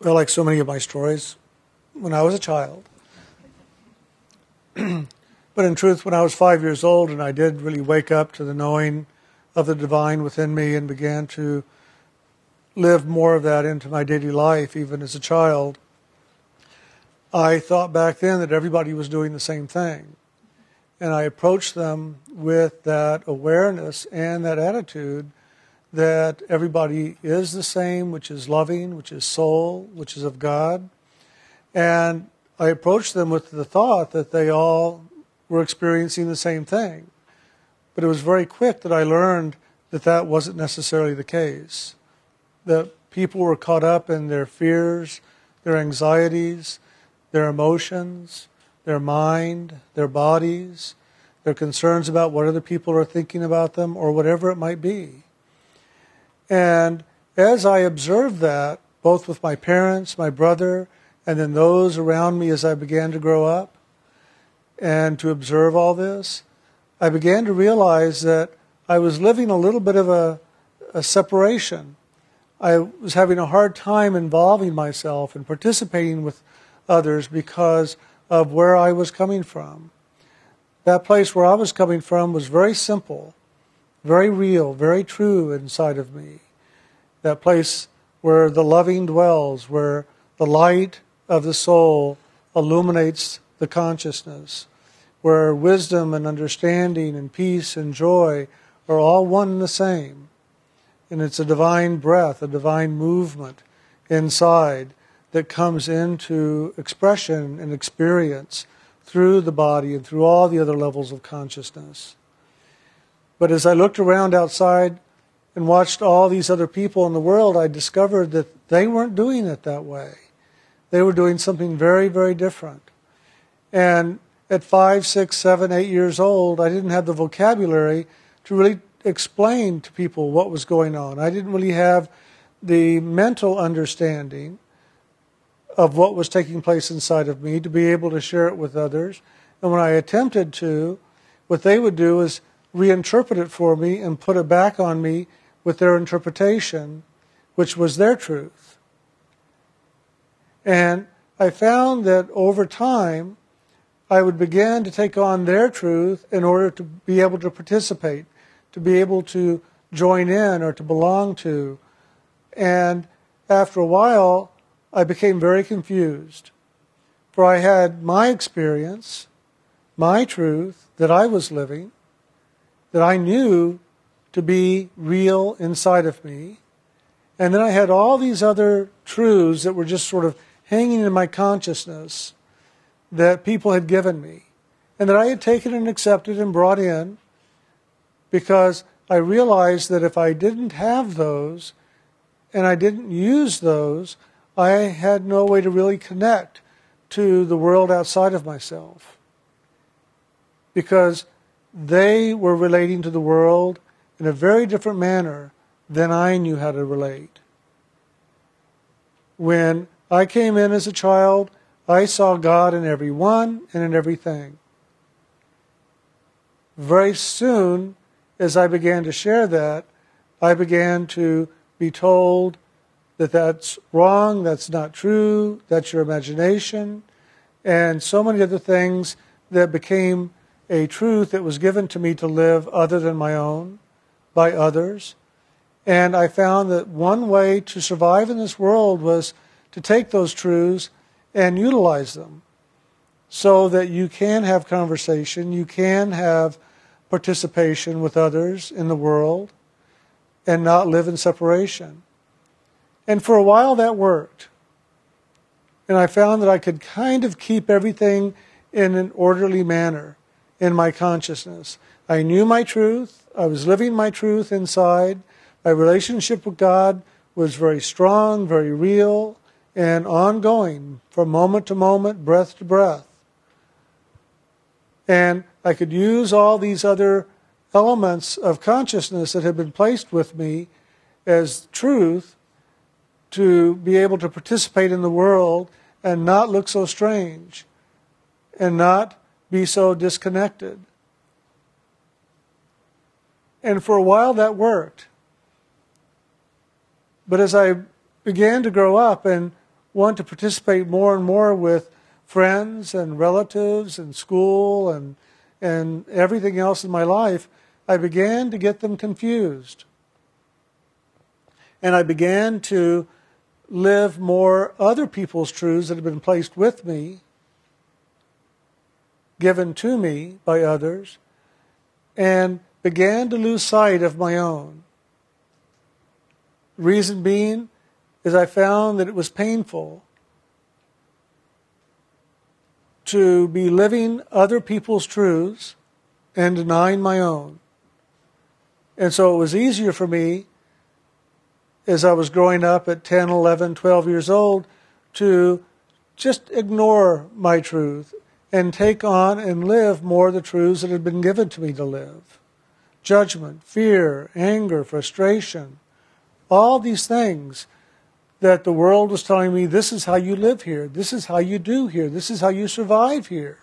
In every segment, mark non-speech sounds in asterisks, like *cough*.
Well, like so many of my stories, when I was a child. *clears throat* but in truth, when I was five years old and I did really wake up to the knowing of the divine within me and began to live more of that into my daily life, even as a child, I thought back then that everybody was doing the same thing. And I approached them with that awareness and that attitude that everybody is the same, which is loving, which is soul, which is of God. And I approached them with the thought that they all were experiencing the same thing. But it was very quick that I learned that that wasn't necessarily the case. That people were caught up in their fears, their anxieties, their emotions, their mind, their bodies, their concerns about what other people are thinking about them, or whatever it might be. And as I observed that, both with my parents, my brother, and then those around me as I began to grow up, and to observe all this, I began to realize that I was living a little bit of a, a separation. I was having a hard time involving myself and participating with others because of where I was coming from. That place where I was coming from was very simple, very real, very true inside of me. That place where the loving dwells, where the light of the soul illuminates the consciousness, where wisdom and understanding and peace and joy are all one and the same. And it's a divine breath, a divine movement inside that comes into expression and experience through the body and through all the other levels of consciousness. But as I looked around outside and watched all these other people in the world, I discovered that they weren't doing it that way. They were doing something very, very different. And at five, six, seven, eight years old, I didn't have the vocabulary to really explain to people what was going on. I didn't really have the mental understanding of what was taking place inside of me to be able to share it with others. And when I attempted to, what they would do is reinterpret it for me and put it back on me with their interpretation, which was their truth. And I found that over time, I would begin to take on their truth in order to be able to participate, to be able to join in or to belong to. And after a while, I became very confused. For I had my experience, my truth that I was living, that I knew to be real inside of me. And then I had all these other truths that were just sort of hanging in my consciousness that people had given me and that I had taken and accepted and brought in because I realized that if I didn't have those and I didn't use those, I had no way to really connect to the world outside of myself. Because they were relating to the world in a very different manner than I knew how to relate. When I came in as a child, I saw God in everyone and in everything. Very soon, as I began to share that, I began to be told that that's wrong, that's not true, that's your imagination, and so many other things that became a truth that was given to me to live other than my own by others. And I found that one way to survive in this world was to take those truths and utilize them so that you can have conversation, you can have participation with others in the world, and not live in separation. And for a while that worked. And I found that I could kind of keep everything in an orderly manner in my consciousness. I knew my truth. I was living my truth inside. My relationship with God was very strong, very real, and ongoing from moment to moment, breath to breath. And I could use all these other elements of consciousness that had been placed with me as truth to be able to participate in the world and not look so strange and not be so disconnected. And for a while that worked. But as I began to grow up and want to participate more and more with friends and relatives and school and, and everything else in my life, I began to get them confused. And I began to live more other people's truths that had been placed with me, given to me by others, and began to lose sight of my own. Reason being is I found that it was painful to be living other people's truths and denying my own. And so it was easier for me as I was growing up at 10, 11, 12 years old to just ignore my truth and take on and live more the truths that had been given to me to live. Judgment, fear, anger, frustration, all these things that the world was telling me this is how you live here, this is how you do here, this is how you survive here,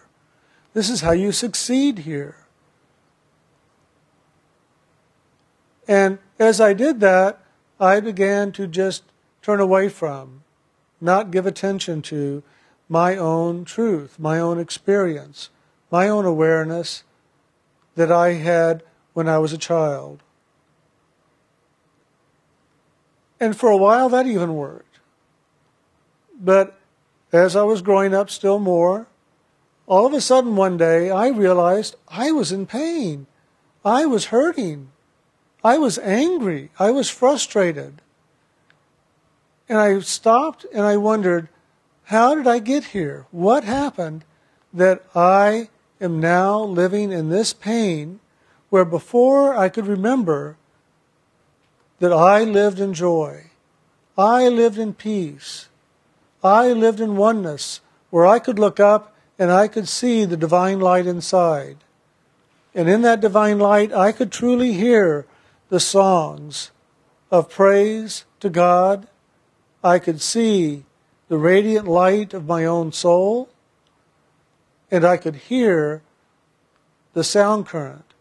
this is how you succeed here. And as I did that, I began to just turn away from, not give attention to my own truth, my own experience, my own awareness that I had when I was a child. And for a while that even worked. But as I was growing up still more, all of a sudden one day I realized I was in pain. I was hurting. I was angry. I was frustrated. And I stopped and I wondered, how did I get here? What happened that I am now living in this pain where before I could remember that I lived in joy, I lived in peace, I lived in oneness, where I could look up and I could see the divine light inside. And in that divine light, I could truly hear the songs of praise to God. I could see the radiant light of my own soul, and I could hear the sound current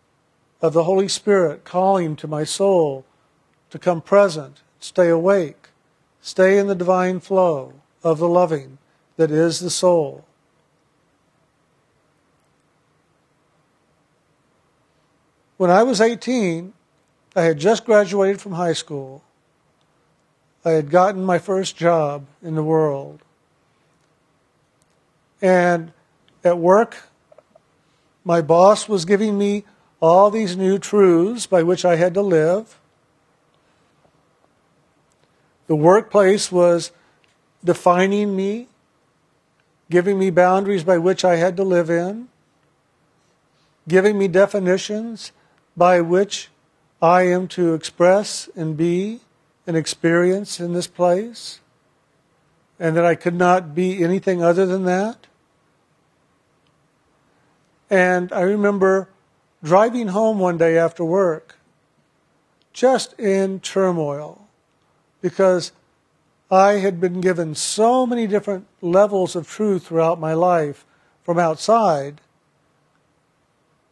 of the Holy Spirit calling to my soul to come present, stay awake, stay in the divine flow of the loving that is the soul. When I was 18, I had just graduated from high school. I had gotten my first job in the world. And at work, my boss was giving me all these new truths by which I had to live. The workplace was defining me, giving me boundaries by which I had to live in, giving me definitions by which I am to express and be and experience in this place, and that I could not be anything other than that. And I remember driving home one day after work, just in turmoil, because I had been given so many different levels of truth throughout my life from outside.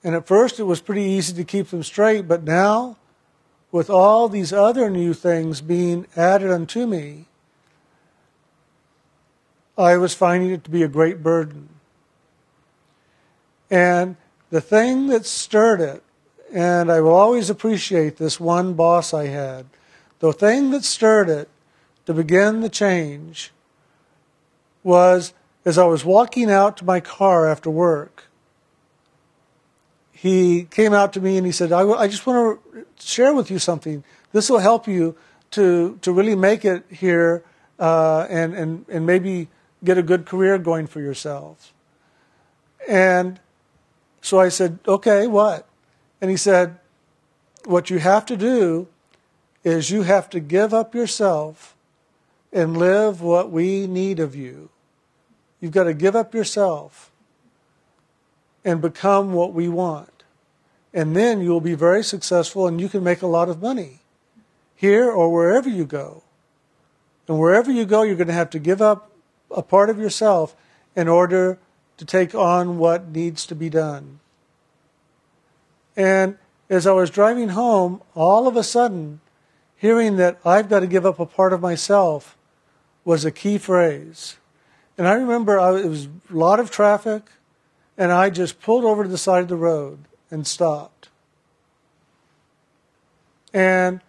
And at first it was pretty easy to keep them straight, but now with all these other new things being added unto me, I was finding it to be a great burden. And the thing that stirred it, and I will always appreciate this one boss I had, the thing that stirred it to begin the change was as I was walking out to my car after work, he came out to me and he said, I, I just want to share with you something. This will help you to, to really make it here uh, and, and, and maybe get a good career going for yourself. And so I said, okay, what? And he said, what you have to do is you have to give up yourself and live what we need of you. You've got to give up yourself and become what we want. And then you'll be very successful and you can make a lot of money here or wherever you go. And wherever you go, you're going to have to give up a part of yourself in order to take on what needs to be done. And as I was driving home, all of a sudden, hearing that I've got to give up a part of myself was a key phrase. And I remember I, it was a lot of traffic, and I just pulled over to the side of the road and stopped. And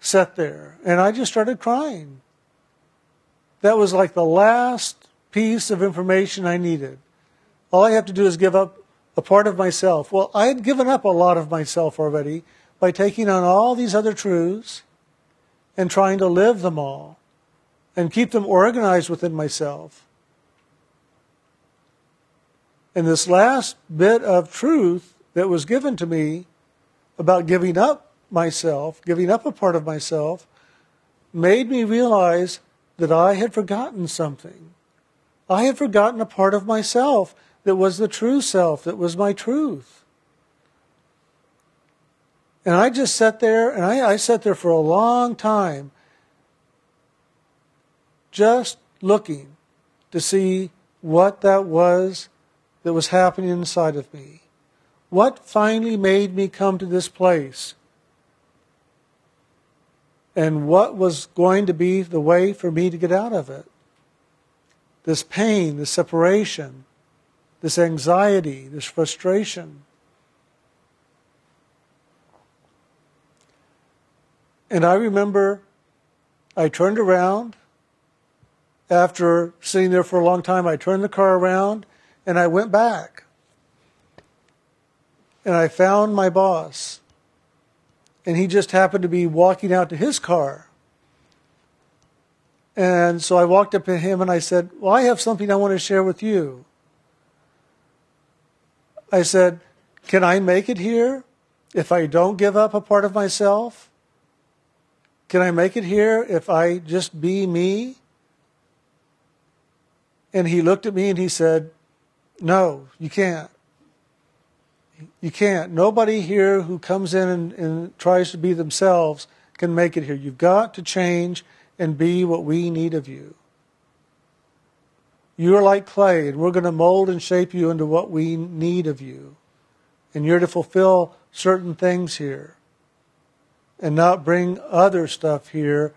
sat there. And I just started crying. That was like the last piece of information I needed. All I have to do is give up a part of myself. Well, I had given up a lot of myself already by taking on all these other truths and trying to live them all and keep them organized within myself. And this last bit of truth that was given to me about giving up myself, giving up a part of myself, made me realize that I had forgotten something. I had forgotten a part of myself that was the true self, that was my truth. And I just sat there, and I, I sat there for a long time, just looking to see what that was that was happening inside of me. What finally made me come to this place? And what was going to be the way for me to get out of it? This pain, this separation, this anxiety, this frustration. And I remember I turned around after sitting there for a long time. I turned the car around and I went back. And I found my boss. And he just happened to be walking out to his car. And so I walked up to him and I said, Well, I have something I want to share with you. I said, Can I make it here if I don't give up a part of myself? Can I make it here if I just be me? And he looked at me and he said, No, you can't. You can't. Nobody here who comes in and, and, tries to be themselves can make it here. You've got to change and be what we need of you. You're like clay, and we're going to mold and shape you into what we need of you. And you're to fulfill certain things here and not bring other stuff here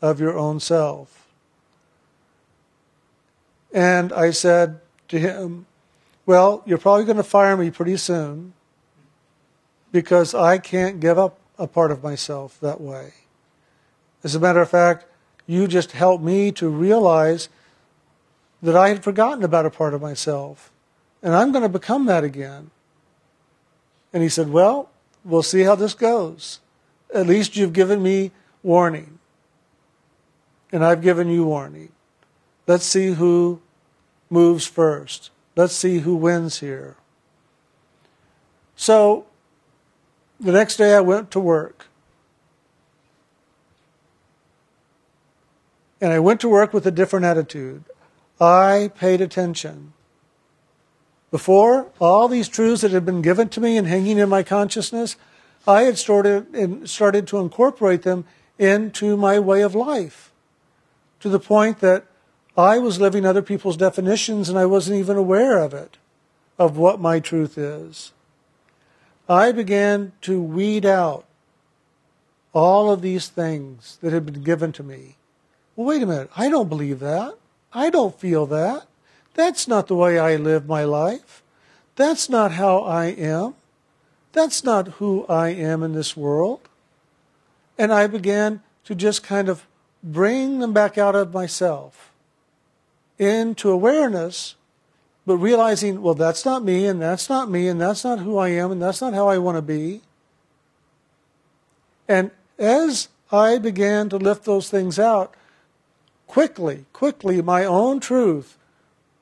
of your own self. And I said to him, Well, you're probably going to fire me pretty soon because I can't give up a part of myself that way. As a matter of fact, you just helped me to realize that I had forgotten about a part of myself. And I'm going to become that again. And he said, Well, we'll see how this goes at least you've given me warning. And I've given you warning. Let's see who moves first. Let's see who wins here. So the next day I went to work. And I went to work with a different attitude. I paid attention. Before, all these truths that had been given to me and hanging in my consciousness, I had started, started to incorporate them into my way of life to the point that I was living other people's definitions and I wasn't even aware of it, of what my truth is. I began to weed out all of these things that had been given to me. Well, wait a minute. I don't believe that. I don't feel that. That's not the way I live my life. That's not how I am. That's not who I am in this world. And I began to just kind of bring them back out of myself into awareness, but realizing, well, that's not me, and that's not me, and that's not who I am, and that's not how I want to be. And as I began to lift those things out, quickly, quickly, my own truth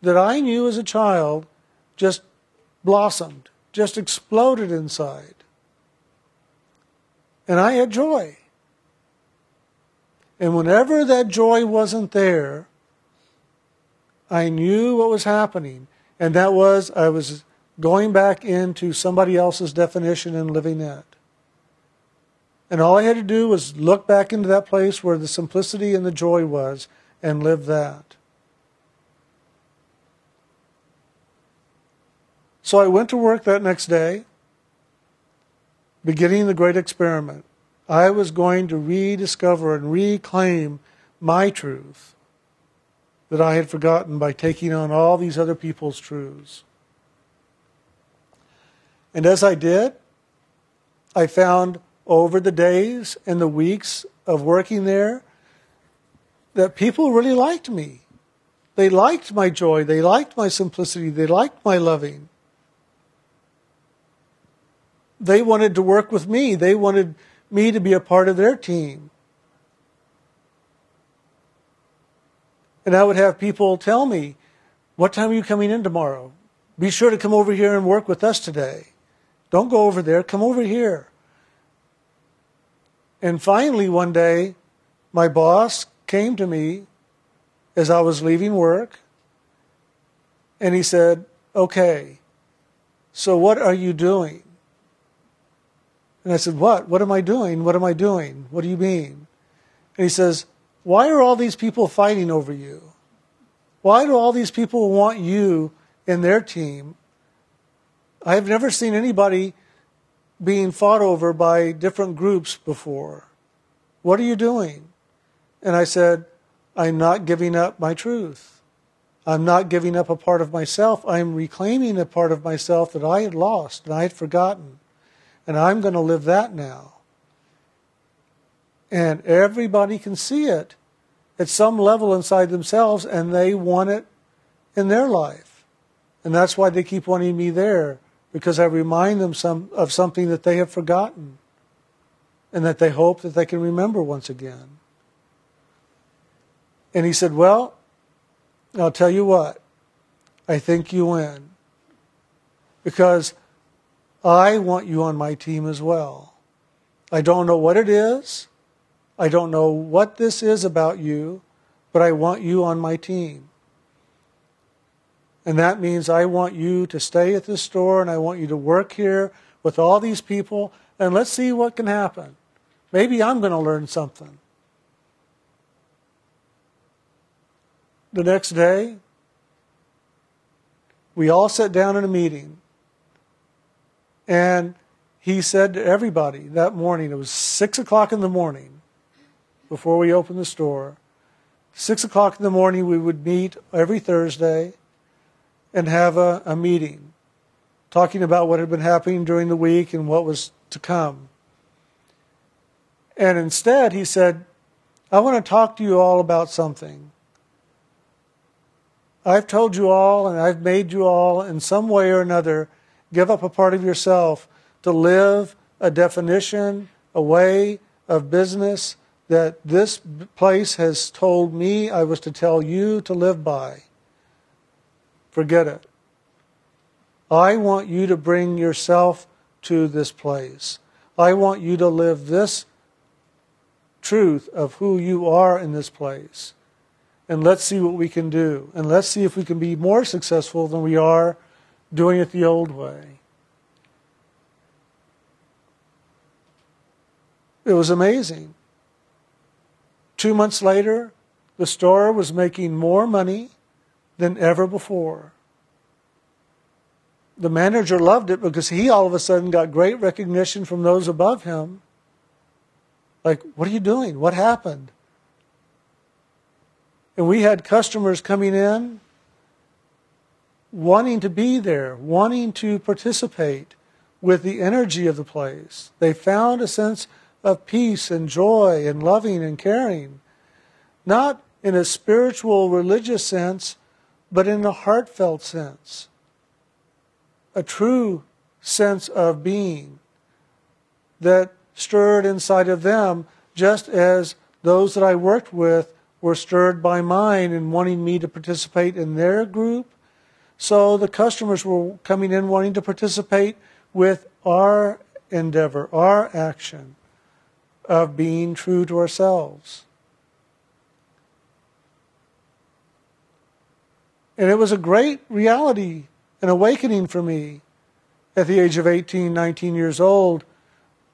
that I knew as a child just blossomed just exploded inside. And I had joy. And whenever that joy wasn't there, I knew what was happening. And that was I was going back into somebody else's definition and living it. And all I had to do was look back into that place where the simplicity and the joy was and live that. So I went to work that next day, beginning the great experiment. I was going to rediscover and reclaim my truth that I had forgotten by taking on all these other people's truths. And as I did, I found over the days and the weeks of working there that people really liked me. They liked my joy. They liked my simplicity. They liked my loving. They wanted to work with me. They wanted me to be a part of their team. And I would have people tell me, What time are you coming in tomorrow? Be sure to come over here and work with us today. Don't go over there, come over here. And finally, one day, my boss came to me as I was leaving work and he said, Okay, so what are you doing? And I said, What? What am I doing? What am I doing? What do you mean? And he says, Why are all these people fighting over you? Why do all these people want you in their team I have never seen anybody being fought over by different groups before. What are you doing? And I said, I'm not giving up my truth. I'm not giving up a part of myself. I'm reclaiming a part of myself that I had lost and I had forgotten. And I'm going to live that now. And everybody can see it at some level inside themselves and they want it in their life. And that's why they keep wanting me there because I remind them some, of something that they have forgotten and that they hope that they can remember once again. And he said, Well, I'll tell you what, I think you win because I want you on my team as well. I don't know what it is. I don't know what this is about you, but I want you on my team. And that means I want you to stay at this store and I want you to work here with all these people and let's see what can happen. Maybe I'm going to learn something. The next day, we all sat down in a meeting. And he said to everybody that morning, it was 6 o'clock in the morning before we opened the store. 6 o'clock in the morning, we would meet every Thursday and have a, a meeting talking about what had been happening during the week and what was to come. And instead, he said, I want to talk to you all about something. I've told you all and I've made you all in some way or another give up a part of yourself to live a definition, a way of business that this place has told me I was to tell you to live by. Forget it. I want you to bring yourself to this place. I want you to live this truth of who you are in this place. And let's see what we can do. And let's see if we can be more successful than we are doing it the old way. It was amazing. Two months later, the store was making more money than ever before. The manager loved it because he all of a sudden got great recognition from those above him. Like, what are you doing? What happened? And we had customers coming in wanting to be there, wanting to participate with the energy of the place. They found a sense of peace and joy and loving and caring, not in a spiritual religious sense, but in a heartfelt sense, a true sense of being that stirred inside of them, just as those that I worked with were stirred by mine and wanting me to participate in their group. So the customers were coming in wanting to participate with our endeavor, our action of being true to ourselves. And it was a great reality, an awakening for me at the age of 18, 19 years old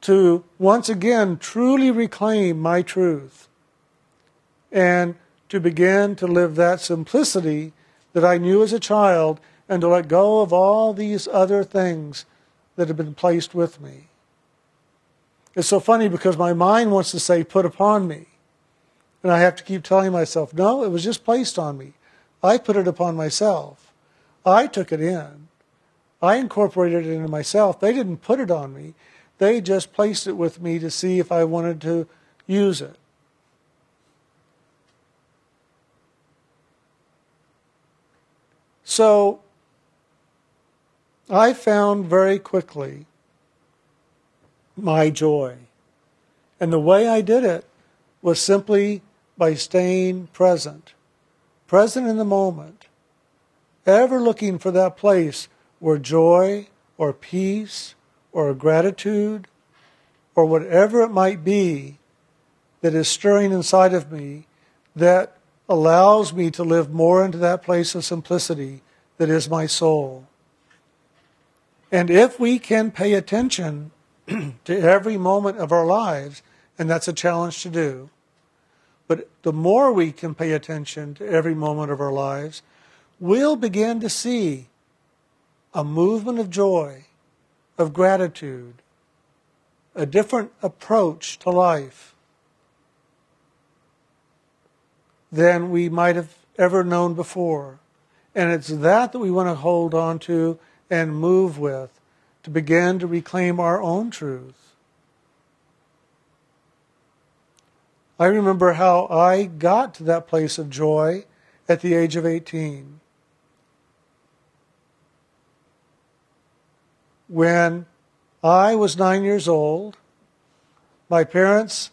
to once again truly reclaim my truth and to begin to live that simplicity that I knew as a child and to let go of all these other things that had been placed with me. It's so funny because my mind wants to say, put upon me. And I have to keep telling myself, no, it was just placed on me. I put it upon myself. I took it in. I incorporated it into myself. They didn't put it on me. They just placed it with me to see if I wanted to use it. So I found very quickly my joy. And the way I did it was simply by staying present, present in the moment, ever looking for that place where joy or peace or gratitude or whatever it might be that is stirring inside of me that allows me to live more into that place of simplicity that is my soul. And if we can pay attention *clears throat* to every moment of our lives, and that's a challenge to do, but the more we can pay attention to every moment of our lives, we'll begin to see a movement of joy, of gratitude, a different approach to life than we might have ever known before. And it's that that we want to hold on to and move with to begin to reclaim our own truth. I remember how I got to that place of joy at the age of 18. When I was nine years old, my parents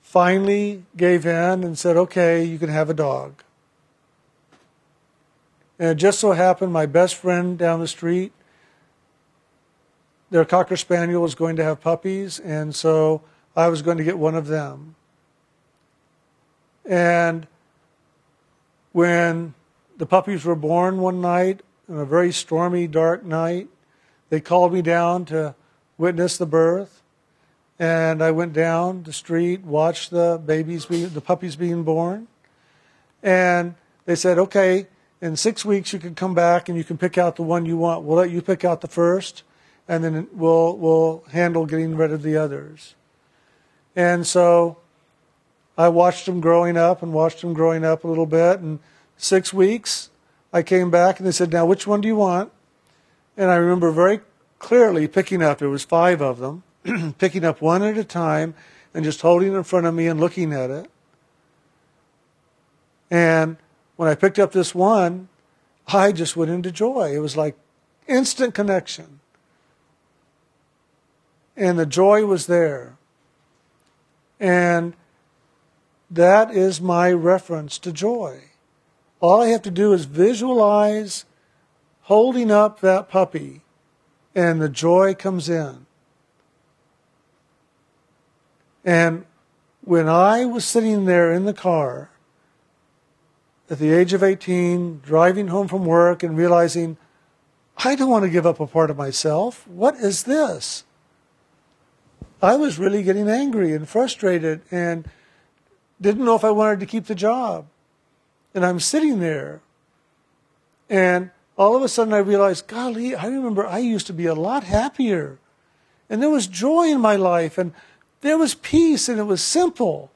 finally gave in and said, okay, you can have a dog. And it just so happened my best friend down the street their Cocker Spaniel was going to have puppies, and so I was going to get one of them. And when the puppies were born one night, on a very stormy, dark night, they called me down to witness the birth. And I went down the street, watched the babies, be, the puppies being born. And they said, okay, in six weeks you can come back and you can pick out the one you want. We'll let you pick out the first and then we'll, we'll handle getting rid of the others. And so I watched them growing up and watched them growing up a little bit. And six weeks, I came back and they said, Now, which one do you want? And I remember very clearly picking up, there was five of them, *clears throat* picking up one at a time and just holding it in front of me and looking at it. And when I picked up this one, I just went into joy. It was like instant connection and the joy was there. And that is my reference to joy. All I have to do is visualize holding up that puppy, and the joy comes in. And when I was sitting there in the car at the age of 18, driving home from work and realizing, I don't want to give up a part of myself. What is this? I was really getting angry and frustrated and didn't know if I wanted to keep the job. And I'm sitting there. And all of a sudden I realized, golly, I remember I used to be a lot happier. And there was joy in my life and there was peace and it was simple.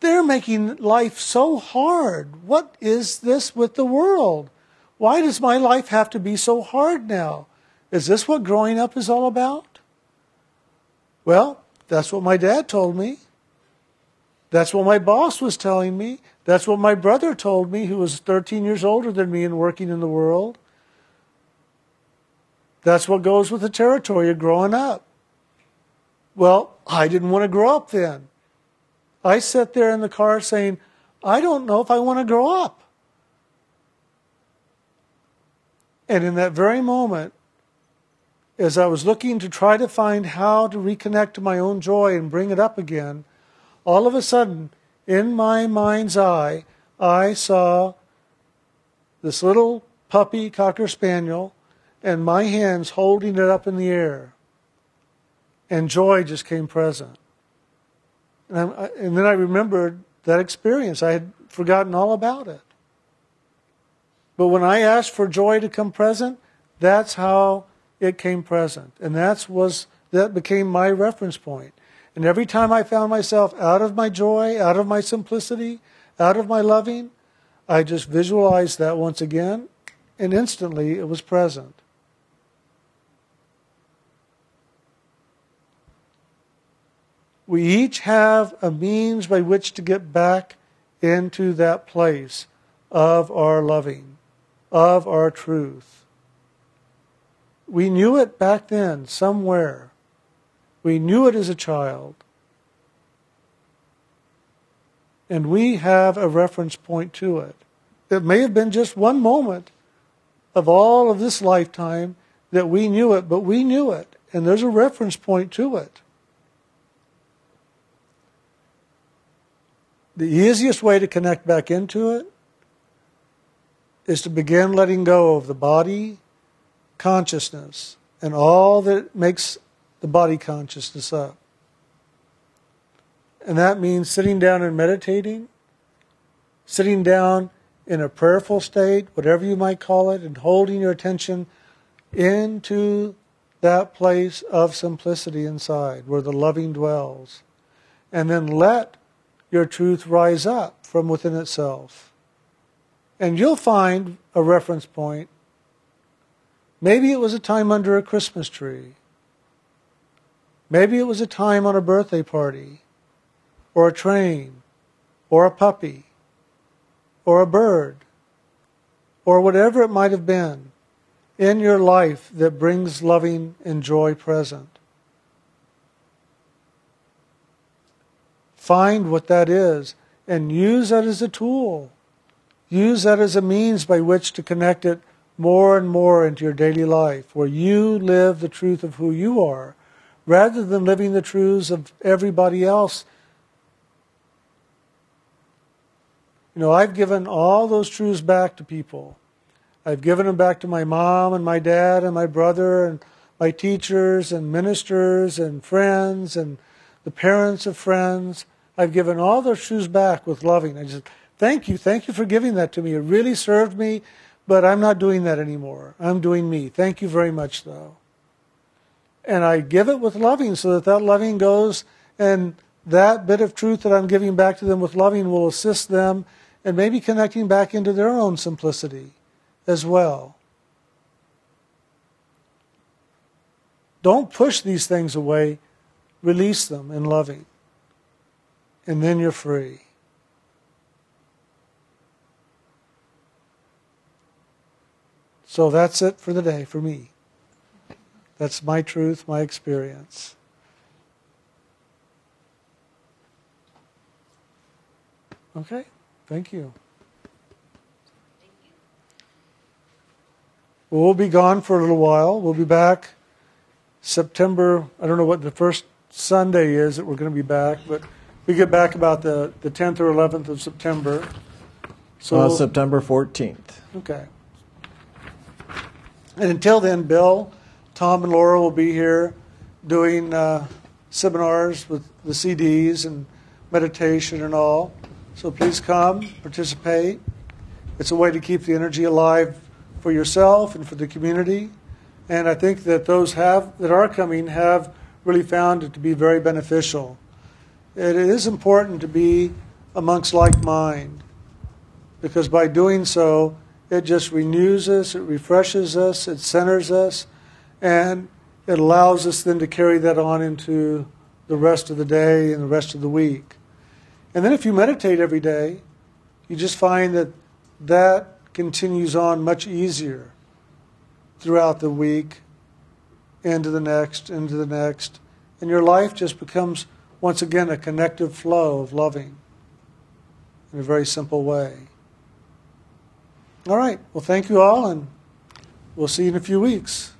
They're making life so hard. What is this with the world? Why does my life have to be so hard now? Is this what growing up is all about? Well, that's what my dad told me. That's what my boss was telling me. That's what my brother told me, who was 13 years older than me and working in the world. That's what goes with the territory of growing up. Well, I didn't want to grow up then. I sat there in the car saying, I don't know if I want to grow up. And in that very moment, as I was looking to try to find how to reconnect to my own joy and bring it up again, all of a sudden, in my mind's eye, I saw this little puppy cocker spaniel and my hands holding it up in the air. And joy just came present. And, I, and then I remembered that experience. I had forgotten all about it. But when I asked for joy to come present, that's how it came present. And that was that became my reference point. And every time I found myself out of my joy, out of my simplicity, out of my loving, I just visualized that once again, and instantly it was present. We each have a means by which to get back into that place of our loving, of our truth. We knew it back then, somewhere. We knew it as a child. And we have a reference point to it. It may have been just one moment of all of this lifetime that we knew it, but we knew it. And there's a reference point to it. The easiest way to connect back into it is to begin letting go of the body consciousness and all that makes the body consciousness up. And that means sitting down and meditating, sitting down in a prayerful state, whatever you might call it, and holding your attention into that place of simplicity inside where the loving dwells. And then let your truth rise up from within itself. And you'll find a reference point. Maybe it was a time under a Christmas tree. Maybe it was a time on a birthday party, or a train, or a puppy, or a bird, or whatever it might have been in your life that brings loving and joy present. Find what that is and use that as a tool. Use that as a means by which to connect it more and more into your daily life, where you live the truth of who you are, rather than living the truths of everybody else. You know, I've given all those truths back to people. I've given them back to my mom and my dad and my brother and my teachers and ministers and friends and the parents of friends. I've given all those truths back with loving. I just, thank you, thank you for giving that to me. It really served me, but I'm not doing that anymore. I'm doing me. Thank you very much, though. And I give it with loving so that that loving goes and that bit of truth that I'm giving back to them with loving will assist them and maybe connecting back into their own simplicity as well. Don't push these things away, release them in loving and then you're free. So that's it for the day for me. That's my truth, my experience. Okay, thank you. Thank you. We'll be gone for a little while. We'll be back September, I don't know what the first Sunday is that we're going to be back, but we get back about the, the 10th or 11th of September. So uh, September 14th. Okay. And until then, Bill, Tom, and Laura will be here doing uh, seminars with the CDs and meditation and all. So please come, participate. It's a way to keep the energy alive for yourself and for the community. And I think that those have that are coming have really found it to be very beneficial it is important to be amongst like mind because by doing so, it just renews us, it refreshes us, it centers us, and it allows us then to carry that on into the rest of the day and the rest of the week. And then if you meditate every day, you just find that that continues on much easier throughout the week, into the next, into the next, and your life just becomes once again, a connective flow of loving in a very simple way. All right. Well, thank you all, and we'll see you in a few weeks.